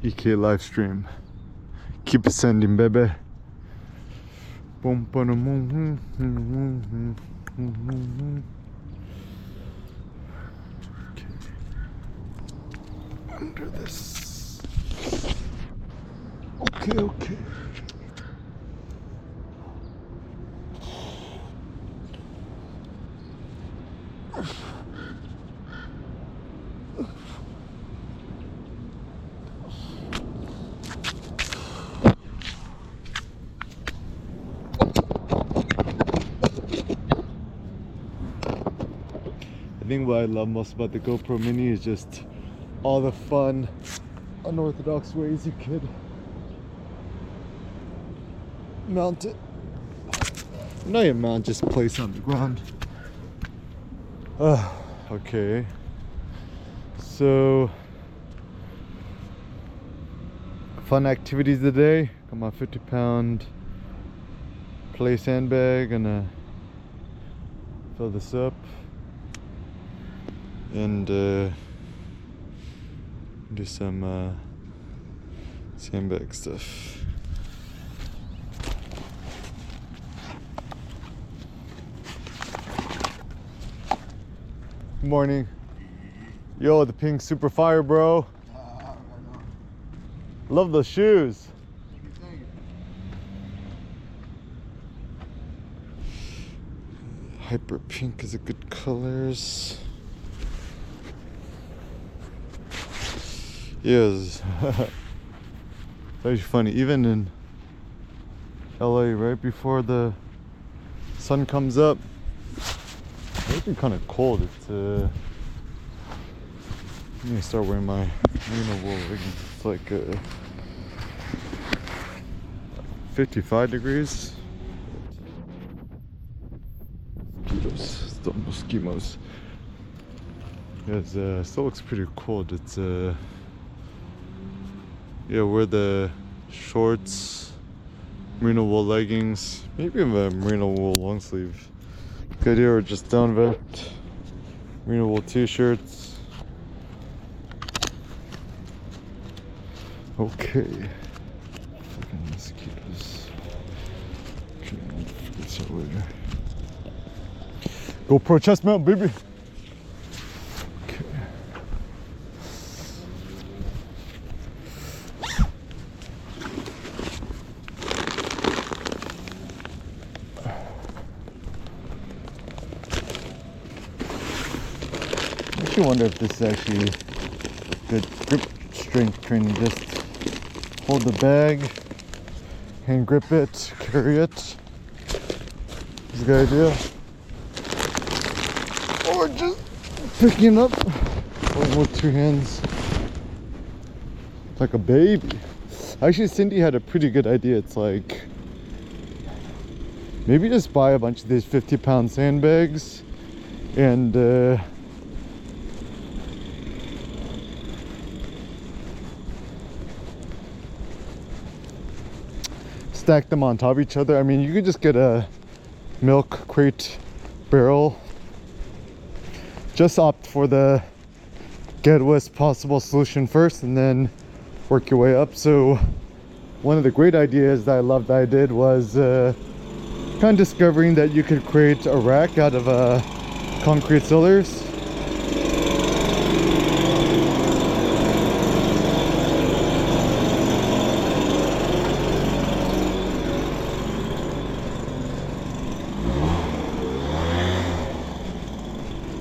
EK live stream. Keep ascending, baby. Boom. Okay. Under this. Okay, okay. I think what I love most about the GoPro Mini is just all the fun, unorthodox ways you could mount it. Not even mount, just place on the ground. Uh, okay. So, fun activities today. Got my 50 pound play sandbag. Gonna fill this up and uh, do some uh, sandbag stuff. Good morning. Yo, the pink super fire, bro. Love those shoes. Hyper pink is a good colors. Yes. Very funny. Even in LA, right before the sun comes up, it's been kind of cold. It's uh, I need to start wearing my merino wool leggings. It's like uh, 55 degrees. Mosquitoes, still mosquitoes. Yeah, it uh, still looks pretty cold. It's uh, yeah, wear the shorts, merino wool leggings, maybe even a merino wool long sleeve. Good idea, or just down vest, merino wool t-shirts. Okay. Mosquitoes. Okay, I'll this out later. GoPro chest mount, baby. Wonder if this is actually good grip strength training. Just hold the bag, hand grip it, carry it. Is a good idea. Or just picking up with two hands like a baby. Actually, Cindy had a pretty good idea. It's like maybe just buy a bunch of these 50 pound sandbags and uh, stack them on top of each other. I mean, you could just get a milk crate barrel. Just opt for the getawayest possible solution first and then work your way up. So one of the great ideas that I loved that I did was uh, kind of discovering that you could create a rack out of uh, concrete cylinders.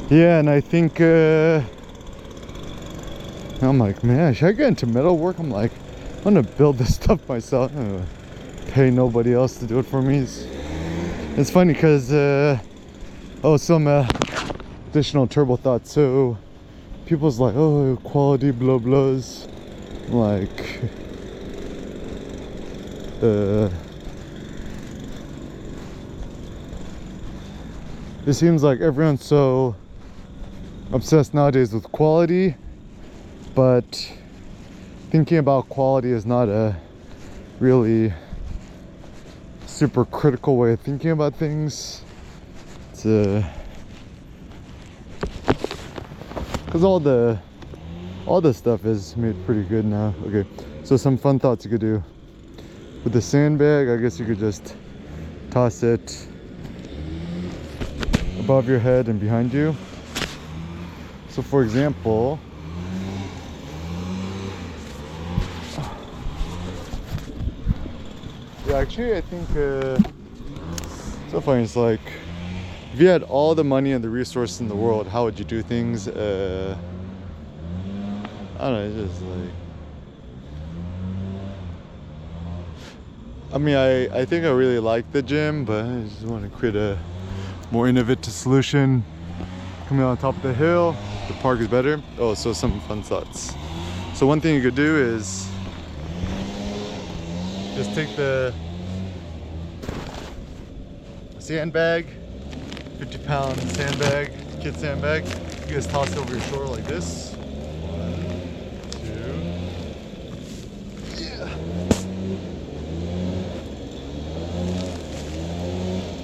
Yeah, and I think uh, I'm like, man, should I get into metal work? I'm like, I'm gonna build this stuff myself. Pay nobody else to do it for me. It's, it's funny because uh, oh, some uh, additional turbo thoughts. So people's like, oh, quality blah blahs. Like, uh, it seems like everyone's so obsessed nowadays with quality, but thinking about quality is not a really super critical way of thinking about things. It's because all the all this stuff is made pretty good now. Okay, so some fun thoughts you could do. With the sandbag, I guess you could just toss it above your head and behind you. So for example, yeah, actually I think uh, so funny. It's like if you had all the money and the resources in the world, how would you do things? Uh, I don't know. It's just like. I mean, I, I think I really like the gym, but I just want to create a more innovative solution. Coming on top of the hill, the park is better. Oh, so some fun thoughts. So one thing you could do is just take the sandbag, 50 pound sandbag, kid sandbag. You guys toss it over your shoulder like this.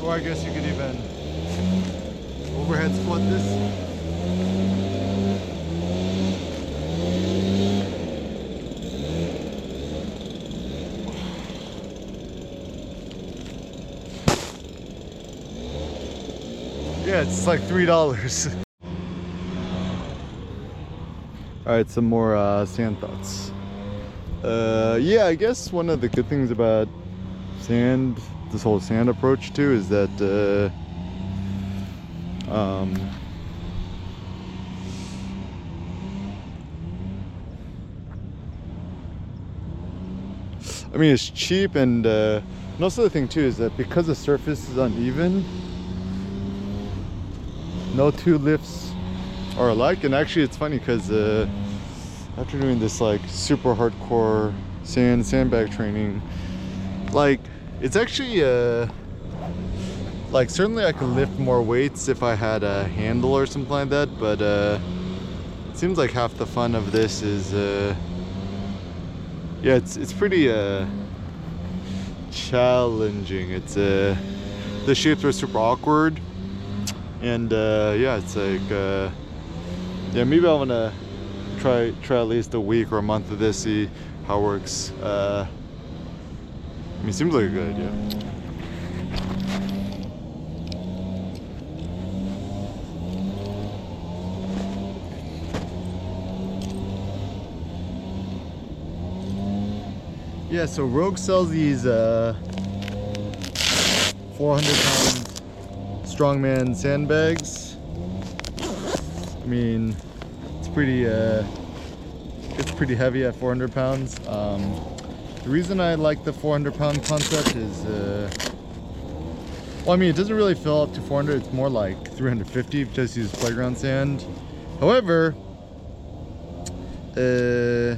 Or I guess you could even overhead squat this. It's like three dollars. All right, some more uh, sand thoughts. Uh, yeah, I guess one of the good things about sand, this whole sand approach too, is that uh, um, I mean, it's cheap, and, uh, and also the thing too is that because the surface is uneven, no two lifts are alike. And actually, it's funny because uh, after doing this like super hardcore sand sandbag training, like it's actually uh, like certainly I could lift more weights if I had a handle or something like that. But uh, it seems like half the fun of this is uh, yeah, it's it's pretty uh, challenging. It's uh, the shapes are super awkward and uh, yeah, it's like uh, yeah, maybe I want to try try at least a week or a month of this, see how it works. Uh, I mean, it seems like a good idea. Yeah, so Rogue sells these uh, 400 pound strongman sandbags. I mean, it's pretty, uh, it's pretty heavy at 400 pounds. Um, the reason I like the 400 pound concept is, uh, well, I mean, it doesn't really fill up to 400. It's more like 350 if you just use playground sand. However, uh,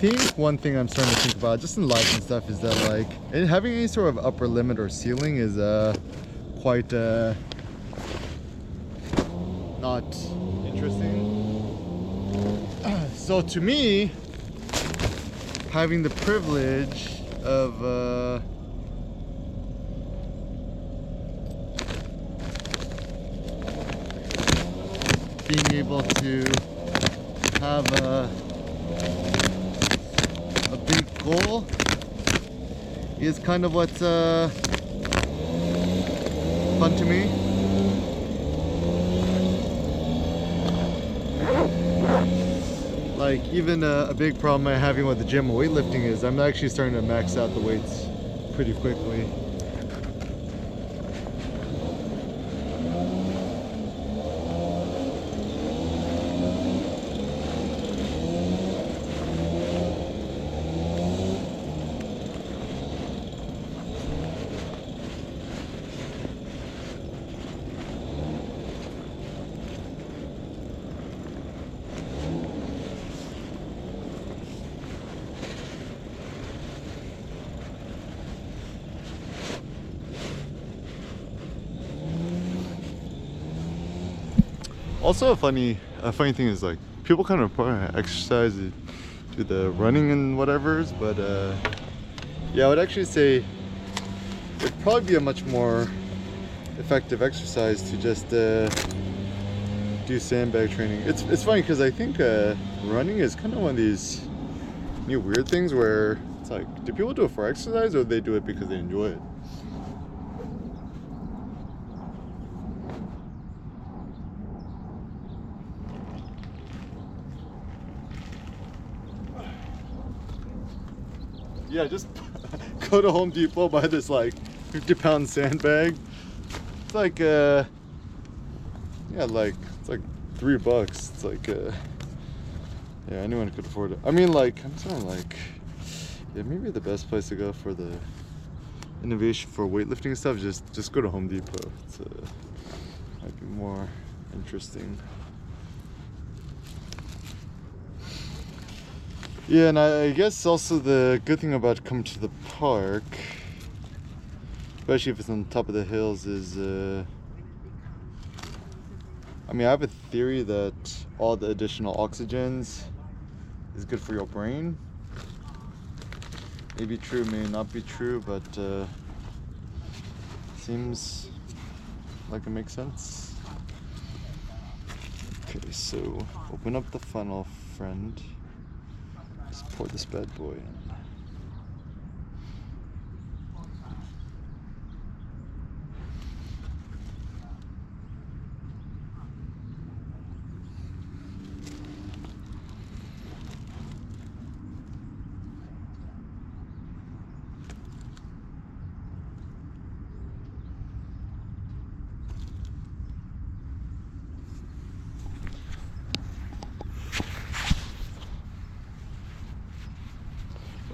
think one thing I'm starting to think about, just in life and stuff, is that like having any sort of upper limit or ceiling is uh, quite uh, not interesting. So to me, having the privilege of uh, being able to have a a big goal is kind of what's uh, fun to me. Like even a, a big problem I'm having with the gym weightlifting is I'm actually starting to max out the weights pretty quickly. Also, a funny, a funny thing is like people kind of exercise, do the running and whatever's, but uh, yeah, I would actually say it'd probably be a much more effective exercise to just uh, do sandbag training. It's it's funny because I think uh, running is kind of one of these new weird things where it's like, do people do it for exercise or do they do it because they enjoy it? Yeah, just go to Home Depot, buy this like 50 pound sandbag. It's like, uh, yeah, like, it's like three bucks. It's like, uh, yeah, anyone could afford it. I mean, like, I'm saying, like, yeah, maybe the best place to go for the innovation for weightlifting stuff just just go to Home Depot. It's uh, might be more interesting. Yeah, and I, I guess also the good thing about coming to the park, especially if it's on top of the hills, is uh, I mean, I have a theory that all the additional oxygens is good for your brain. May be true, may not be true, but uh, seems like it makes sense. Okay, so open up the funnel, friend. Pour this bad boy in.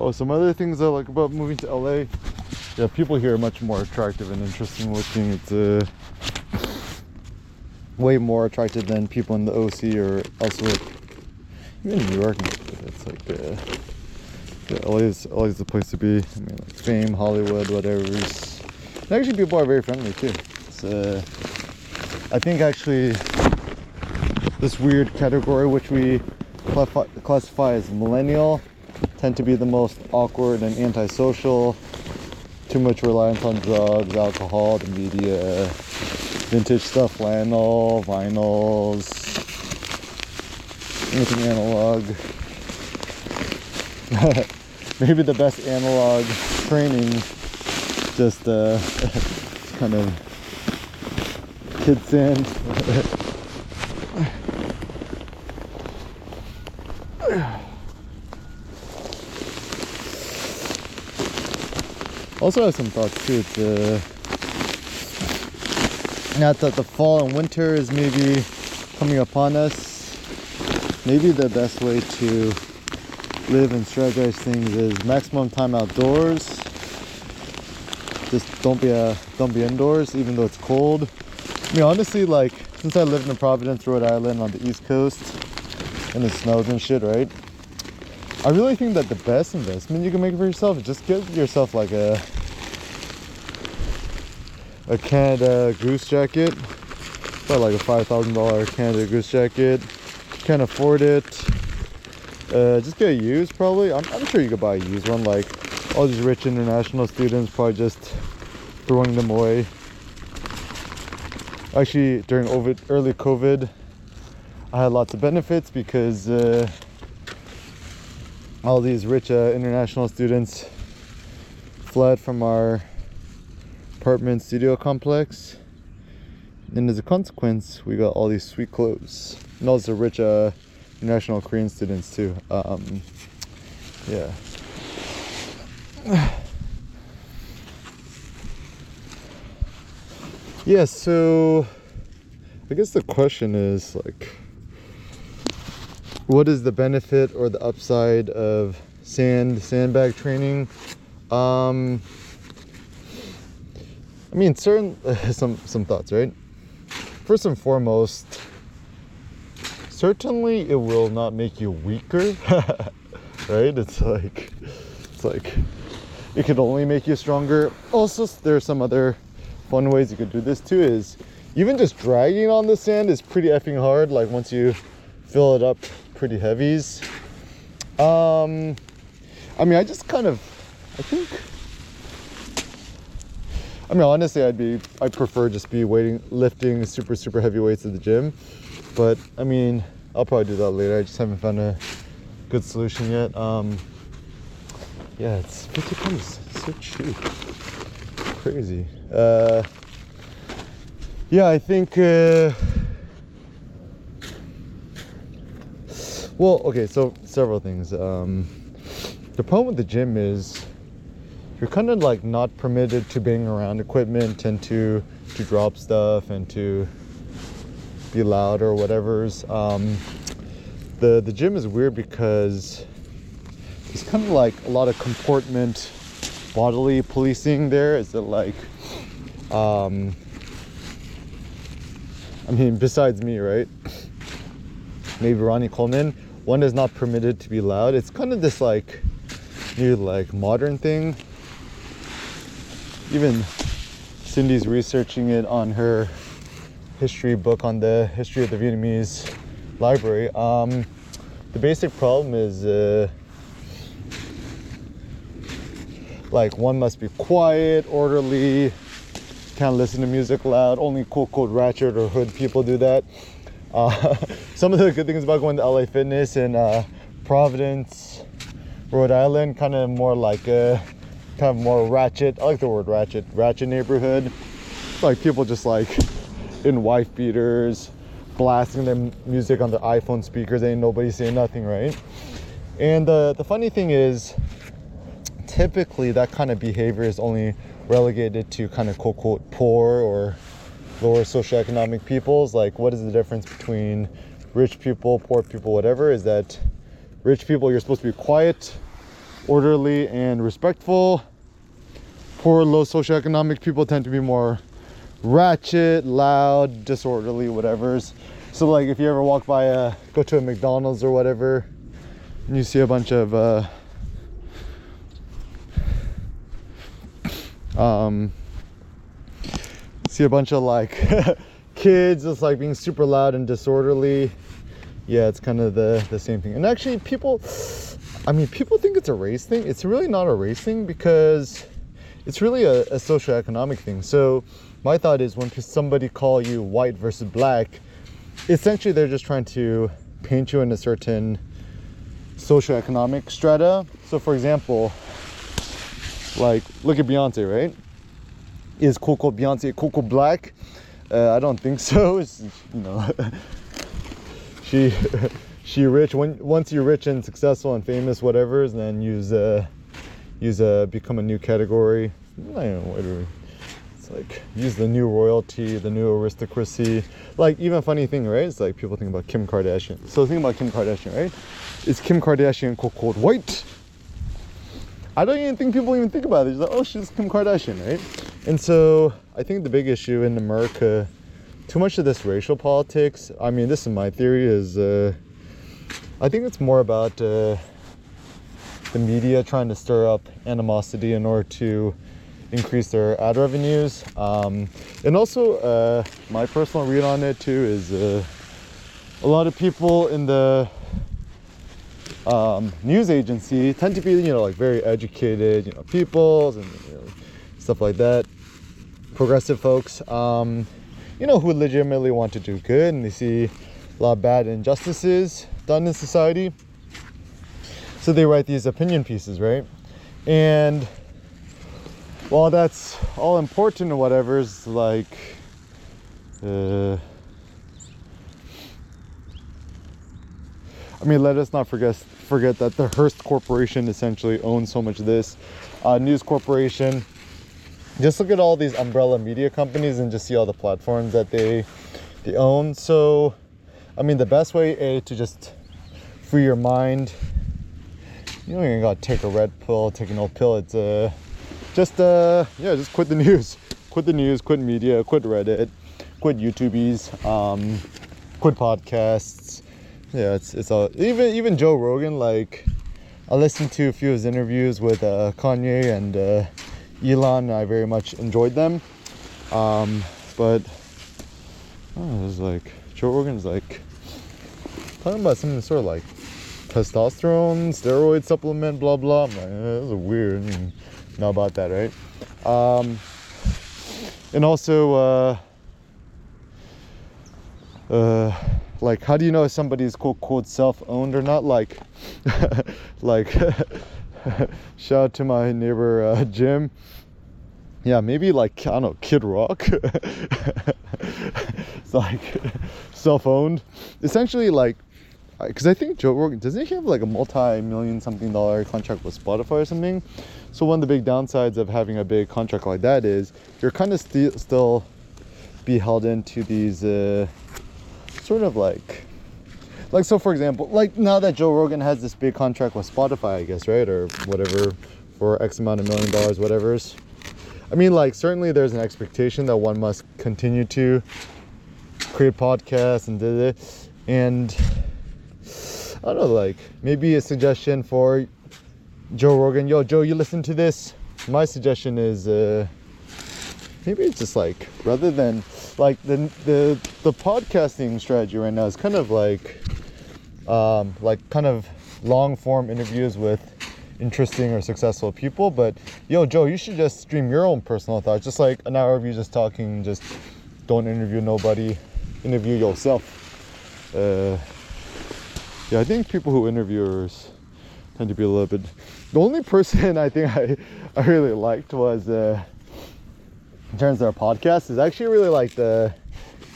Oh, some other things I like about moving to LA. Yeah, people here are much more attractive and interesting looking. It's uh, way more attractive than people in the OC or elsewhere. Even New York, it's like uh, yeah, LA is the place to be. I mean, like fame, Hollywood, whatever. And actually, people are very friendly too. Uh, I think actually this weird category which we classify as millennial tend to be the most awkward and antisocial. Too much reliance on drugs, alcohol, the media, vintage stuff, flannel, vinyls, anything analog. Maybe the best analog training, just uh, kind of kid sand. Also have some thoughts too. Now that the fall and winter is maybe coming upon us. Maybe the best way to live and strategize things is maximum time outdoors. Just don't be a don't be indoors, even though it's cold. I mean, honestly, like since I lived in Providence, Rhode Island, on the East Coast, and it snows and shit, right? I really think that the best investment you can make for yourself is just get yourself like a a Canada Goose jacket. About like a $5,000 Canada Goose jacket. Can't afford it. Uh, just get a used probably. I'm, I'm sure you could buy a used one. Like all these rich international students probably just throwing them away. Actually, during early COVID, I had lots of benefits because uh, all these rich uh, international students fled from our apartment studio complex. And as a consequence, we got all these sweet clothes. And also rich uh, international Korean students too. Um, yeah. yeah, so I guess the question is like, what is the benefit or the upside of sand sandbag training? Um, I mean, certain some some thoughts, right? First and foremost, certainly it will not make you weaker, right? It's like it's like it could only make you stronger. Also, there are some other fun ways you could do this too. Is even just dragging on the sand is pretty effing hard. Like once you fill it up pretty heavies. Um, I mean, I just kind of, I think I mean, honestly, I'd be, I prefer just be waiting, lifting super, super heavy weights at the gym. but I mean, I'll probably do that later. I just haven't found a good solution yet. Um, yeah, it's 50 pounds. So cheap. Crazy. Uh, yeah, I think. Uh, well, okay, so several things. Um, the problem with the gym is you're kind of like not permitted to bang around equipment and to to drop stuff and to be loud or whatever's. Um, the the gym is weird because it's kind of like a lot of comportment bodily policing there. Is it like um, I mean, besides me, right? Maybe Ronnie Coleman. One is not permitted to be loud. It's kind of this like new like modern thing. Even Cindy's researching it on her history book on the history of the Vietnamese library. Um, the basic problem is uh, like one must be quiet, orderly, can't listen to music loud. Only cool, quote ratchet or hood people do that. Uh, some of the good things about going to LA Fitness and uh, Providence, Rhode Island, kind of more like a kind of more ratchet. I like the word ratchet. Ratchet neighborhood. Like people just like in wife beaters, blasting their music on their iPhone speakers. Ain't nobody saying nothing, right? And uh, the funny thing is, typically that kind of behavior is only relegated to kind of quote quote poor or lower socioeconomic peoples. Like, what is the difference between rich people, poor people, whatever? Is that rich people, you're supposed to be quiet, orderly, and respectful. Poor, low socioeconomic people tend to be more ratchet, loud, disorderly, whatever's. So, like, if you ever walk by a, go to a McDonald's or whatever, and you see a bunch of, uh, um, see a bunch of like kids just like being super loud and disorderly yeah it's kind of the the same thing and actually people i mean people think it's a race thing it's really not a race thing because it's really a, a socioeconomic thing so my thought is when somebody call you white versus black essentially they're just trying to paint you in a certain socioeconomic strata so for example like, look at Beyonce, right? Is Coco Beyonce Coco Black? Uh, I don't think so. It's, you know, she she rich. When once you're rich and successful and famous, whatever, and then use uh use uh become a new category. Know whatever. It's like use the new royalty, the new aristocracy. Like even funny thing, right? It's like people think about Kim Kardashian. So think about Kim Kardashian, right? Is Kim Kardashian quote quote white? I don't even think people even think about it. It's like, oh, she's Kim Kardashian, right? And so I think the big issue in America, too much of this racial politics. I mean, this is my theory. Is uh, I think it's more about uh, the media trying to stir up animosity in order to increase their ad revenues. Um, and also, uh, my personal read on it too is uh, a lot of people in the um, news agency tend to be you know like very educated you know peoples and you know, stuff like that progressive folks um, you know who legitimately want to do good and they see a lot of bad injustices done in society so they write these opinion pieces right and while that's all important or whatever is like uh, I mean, let us not forget forget that the Hearst Corporation essentially owns so much of this. Uh, News Corporation. Just look at all these umbrella media companies and just see all the platforms that they they own. So, I mean, the best way a to just free your mind. You don't even gotta take a red pill, take an old pill. It's uh, just uh, yeah, just quit the news, quit the news, quit media, quit Reddit, quit YouTubies, um, quit podcasts yeah, it's it's all even even Joe Rogan. Like, I listened to a few of his interviews with uh, Kanye and uh, Elon. I very much enjoyed them. Um, but oh, it was like Joe Rogan's like talking about something sort of like testosterone, steroid supplement, blah blah. I'm like, eh, this is weird. Know about that, right? Um, and also, uh, uh, like how do you know if somebody's quote quote self-owned or not like like shout out to my neighbor uh, jim yeah maybe like i don't know kid rock it's like self-owned essentially like because I think Joe Rogan doesn't he have like a multi-million something dollar contract with Spotify or something? So one of the big downsides of having a big contract like that is you're kind of st- still be held into these uh, sort of like like so for example like now that joe rogan has this big contract with spotify i guess right or whatever for x amount of million dollars whatever's i mean like certainly there's an expectation that one must continue to create podcasts and and i don't know like maybe a suggestion for joe rogan yo joe you listen to this my suggestion is uh maybe it's just like rather than like the the the podcasting strategy right now is kind of like um, like kind of long form interviews with interesting or successful people. But yo, Joe, you should just stream your own personal thoughts, just like an hour of you just talking. Just don't interview nobody, interview yourself. Uh, yeah, I think people who interviewers tend to be a little bit. The only person I think I I really liked was. Uh, in terms of our podcast is actually really like the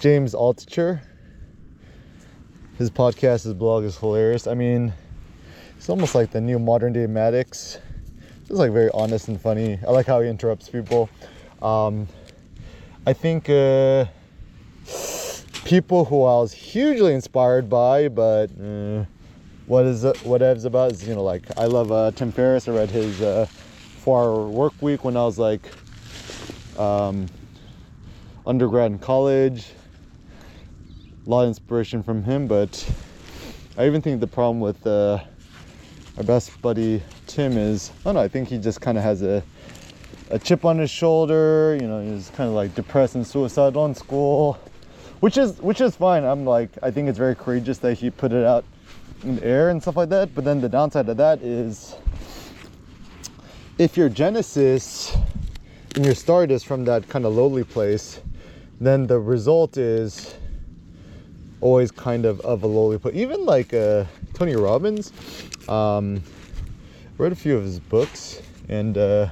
James Altucher. His podcast, his blog is hilarious. I mean, it's almost like the new modern day Maddox. It's like very honest and funny. I like how he interrupts people. Um, I think uh, people who I was hugely inspired by, but uh, what is what Ev's about is you know like I love uh, Tim Ferriss. I read his uh, Four Hour Work Week when I was like um, undergrad in college. A lot of inspiration from him, but I even think the problem with uh, our best buddy Tim is, I don't know, I think he just kind of has a, a chip on his shoulder. You know, he's kind of like depressed and suicidal in school, which is which is fine. I'm like, I think it's very courageous that he put it out in the air and stuff like that. But then the downside of that is, if your genesis and your start is from that kind of lowly place, then the result is always kind of of a lowly place. Even like uh, Tony Robbins, um, read a few of his books, and uh,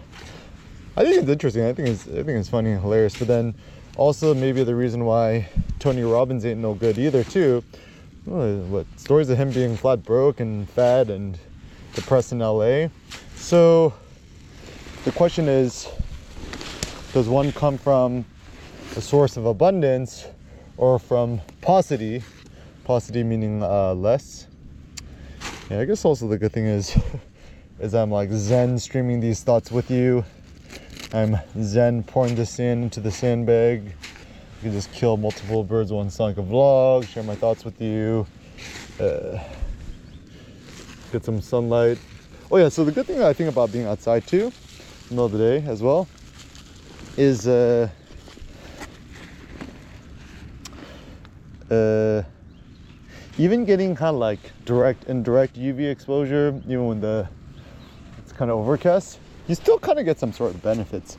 I think it's interesting. I think it's I think it's funny and hilarious. But then also maybe the reason why Tony Robbins ain't no good either too. What stories of him being flat broke and fat and depressed in LA. So the question is does one come from a source of abundance or from paucity? Paucity meaning uh, less. Yeah, I guess also the good thing is, is I'm like Zen streaming these thoughts with you. I'm Zen pouring this in into the sandbag. You can just kill multiple birds with one song a vlog, share my thoughts with you, uh, get some sunlight. Oh yeah, so the good thing I think about being outside too, the middle of the day as well, is uh, uh, even getting kind of like direct indirect UV exposure, even when the it's kind of overcast, you still kind of get some sort of benefits.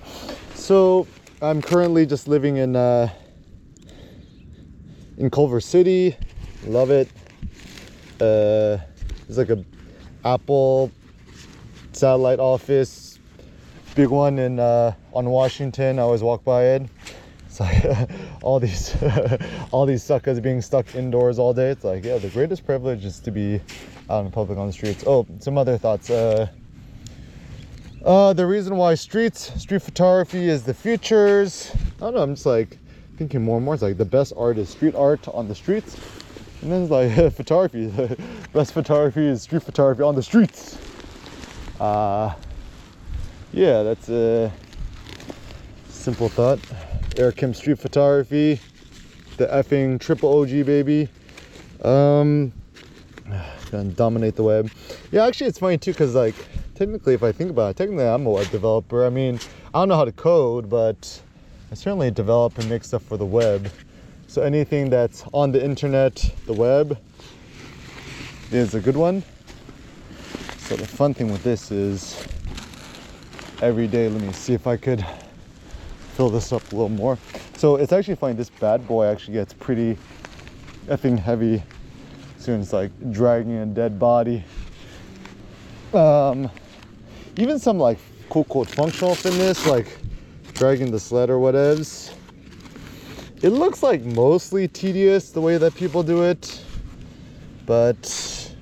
So I'm currently just living in uh, in Culver City. Love it. Uh, it's like a Apple satellite office big one in uh, on Washington. I always walk by it. It's like all these all these suckers being stuck indoors all day. It's like yeah, the greatest privilege is to be out in public on the streets. Oh, some other thoughts. Uh, uh, the reason why streets street photography is the futures. I don't know. I'm just like thinking more and more. It's like the best art is street art on the streets, and then it's like photography. best photography is street photography on the streets. Uh, yeah, that's a simple thought. Eric Kim Street Photography, the effing triple OG baby. Um, gonna dominate the web. Yeah, actually, it's funny too, cause like technically, if I think about it, technically I'm a web developer. I mean, I don't know how to code, but I certainly develop and make stuff for the web. So anything that's on the internet, the web, is a good one. So the fun thing with this is every day. Let me see if I could fill this up a little more. So it's actually funny. This bad boy actually gets pretty effing heavy. Soon it's like dragging a dead body. Um, even some like cool, cool functional fitness, like dragging the sled or whatevs. It looks like mostly tedious the way that people do it, but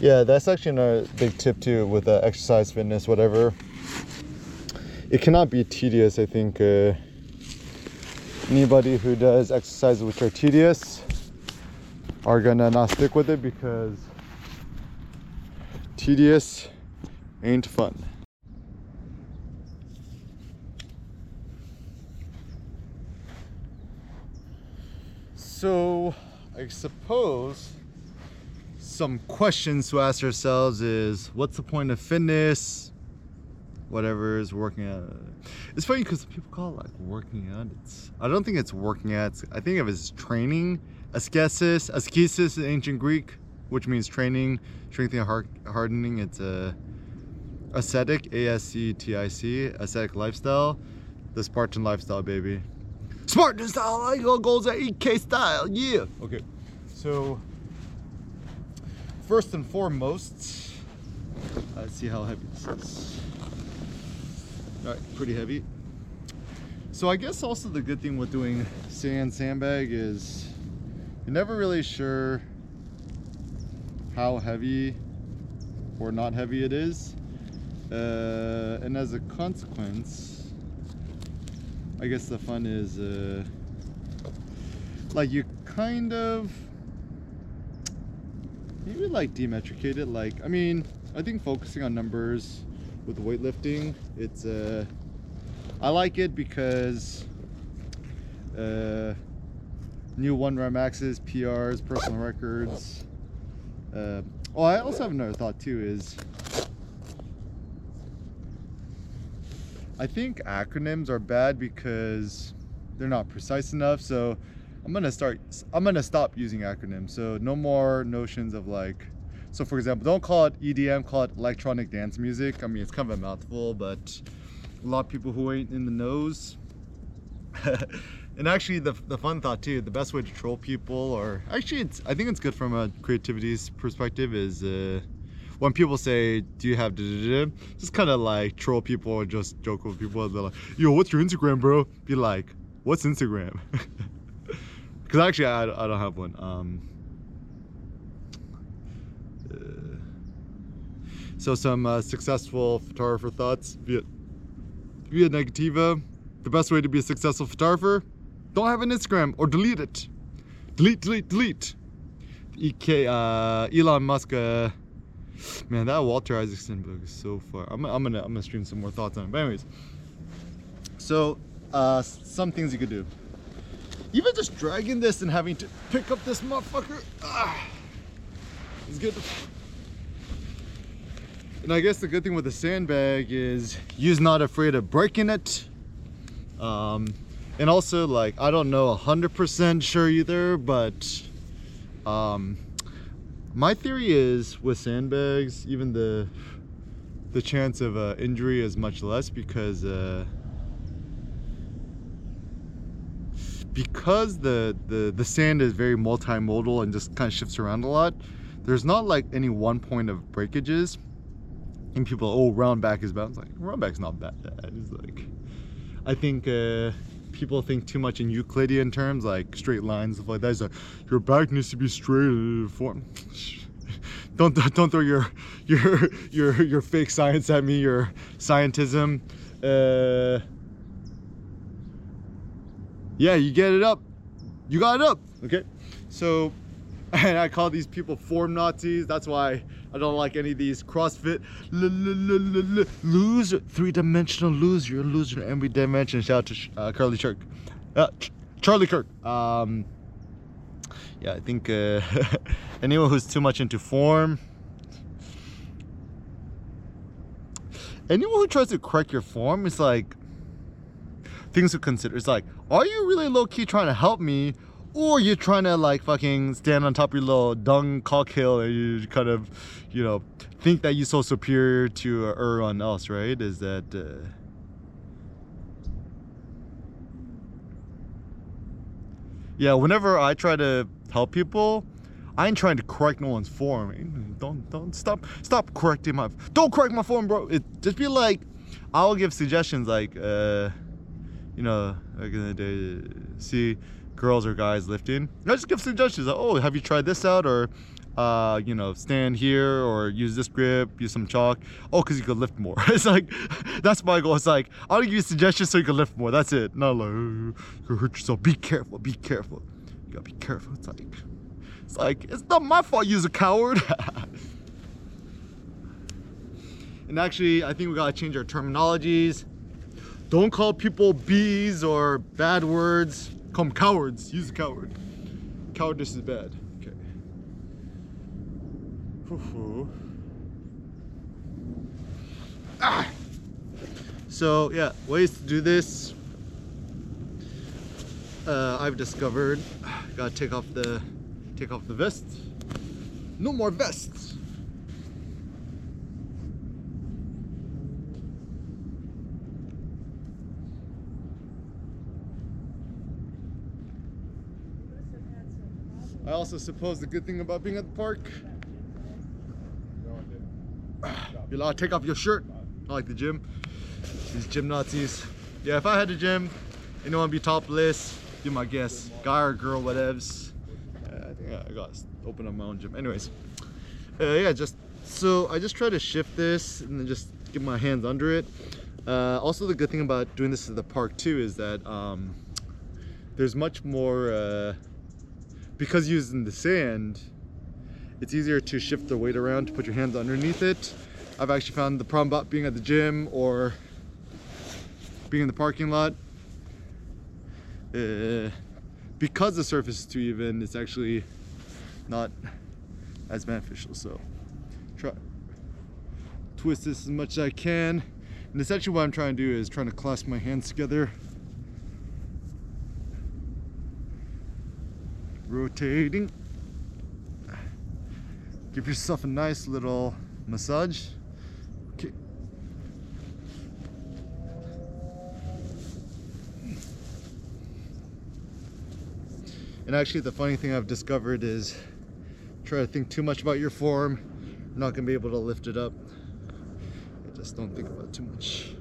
yeah, that's actually another big tip too with uh, exercise, fitness, whatever. It cannot be tedious. I think uh, anybody who does exercises which are tedious are gonna not stick with it because tedious ain't fun. So, I suppose some questions to ask ourselves is what's the point of fitness? Whatever is working out. It's funny because people call it like working out. It's I don't think it's working out. It's, I think of it as training. Ascesis, ascesis in ancient Greek, which means training, strengthening, hardening. It's a ascetic, A-S-C-T-I-C, ascetic lifestyle. The Spartan lifestyle, baby. Spartan style, I go goals at EK style, yeah. Okay, so first and foremost, let's see how heavy this is. All right, pretty heavy. So I guess also the good thing with doing sand sandbag is you're never really sure how heavy or not heavy it is. Uh, and as a consequence, I guess the fun is uh, like you kind of maybe like demetricate it like I mean I think focusing on numbers with weightlifting it's uh I like it because uh new one rep maxes PRs personal records uh, oh I also have another thought too is I think acronyms are bad because they're not precise enough. So I'm gonna start, I'm gonna stop using acronyms. So no more notions of like, so for example, don't call it EDM, call it electronic dance music. I mean, it's kind of a mouthful, but a lot of people who ain't in the nose. and actually the, the fun thought too, the best way to troll people or actually it's, I think it's good from a creativity's perspective is uh, when people say, do you have just kind of like troll people or just joke with people. They're like, yo, what's your Instagram, bro? Be like, what's Instagram? Because actually, I, I don't have one. Um, uh, so some uh, successful photographer thoughts via, via Negativa. The best way to be a successful photographer, don't have an Instagram or delete it. Delete, delete, delete. EK, uh, Elon Musk uh, Man, that Walter Isaacson book is so far. I'm, I'm gonna I'm gonna stream some more thoughts on it. But anyways, so uh, some things you could do. Even just dragging this and having to pick up this motherfucker, ah, is good. And I guess the good thing with the sandbag is you're not afraid of breaking it. Um, and also like, I don't know 100% sure either, but um, my theory is with sandbags, even the the chance of uh, injury is much less because uh, because the, the the sand is very multimodal and just kind of shifts around a lot. There's not like any one point of breakages. And people, oh, round back is bad. It's like round back's not bad. It's like I think. Uh, people think too much in Euclidean terms, like straight lines, stuff like that. It's like, your back needs to be straight. Form. don't don't throw your your your your fake science at me. Your scientism. Uh, yeah, you get it up. You got it up. Okay. So, and I call these people form Nazis. That's why I don't like any of these CrossFit loser, three-dimensional loser. You're a loser in every dimension. Shout out to uh, Carly Kirk, uh, Ch Charlie Kirk. Um, yeah, I think uh, anyone who's too much into form, anyone who tries to correct your form is like things to consider. It's like, are you really low key trying to help me, or you're trying to like fucking stand on top of your little dung cock hill and you kind of, you know, think that you're so superior to everyone else, right? Is that. Uh... Yeah, whenever I try to help people, I ain't trying to correct no one's form. Don't don't stop stop correcting my don't correct my form, bro. It just be like, I'll give suggestions like, uh, you know, like in the day, see girls or guys lifting. I just give suggestions like, oh have you tried this out or uh, you know, stand here or use this grip, use some chalk. Oh, because you could lift more. it's like, that's my goal. It's like, I'll give you suggestions so you can lift more. That's it. Not like, oh, you hurt yourself. Be careful. Be careful. You gotta be careful. It's like, it's like, it's not my fault you're a coward. and actually, I think we gotta change our terminologies. Don't call people bees or bad words. Call them cowards. Use a coward. Cowardice is bad. Okay. Ah! So yeah, ways to do this. Uh, I've discovered. Gotta take off the take off the vest. No more vests. I also suppose the good thing about being at the park you're take off your shirt. I like the gym. These gym Nazis. Yeah, if I had a gym, anyone would be topless, be my guess. Guy or girl, whatevs. Uh, I think I got open up my own gym. Anyways, uh, yeah, just so I just try to shift this and then just get my hands under it. Uh, also, the good thing about doing this at the park too is that um, there's much more uh, because using the sand. It's easier to shift the weight around to put your hands underneath it. I've actually found the problem about being at the gym or being in the parking lot uh, because the surface is too even it's actually not as beneficial. So try twist this as much as I can. And essentially what I'm trying to do is trying to clasp my hands together rotating give yourself a nice little massage Okay. And actually the funny thing I've discovered is try to think too much about your form, you're not gonna be able to lift it up. I just don't think about too much.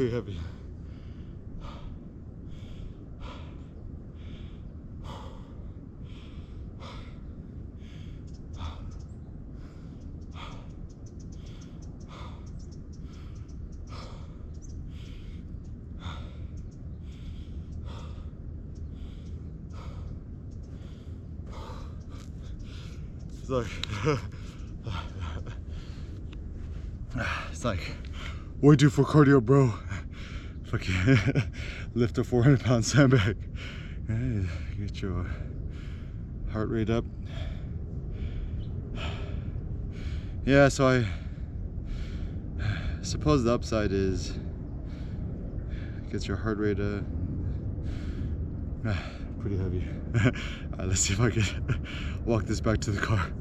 Pretty heavy. It's like it's like way too for cardio, bro. Fucking lift a 400 pound sandbag. Get your heart rate up. Yeah, so I suppose the upside is gets your heart rate uh, pretty heavy. Let's see if I can walk this back to the car.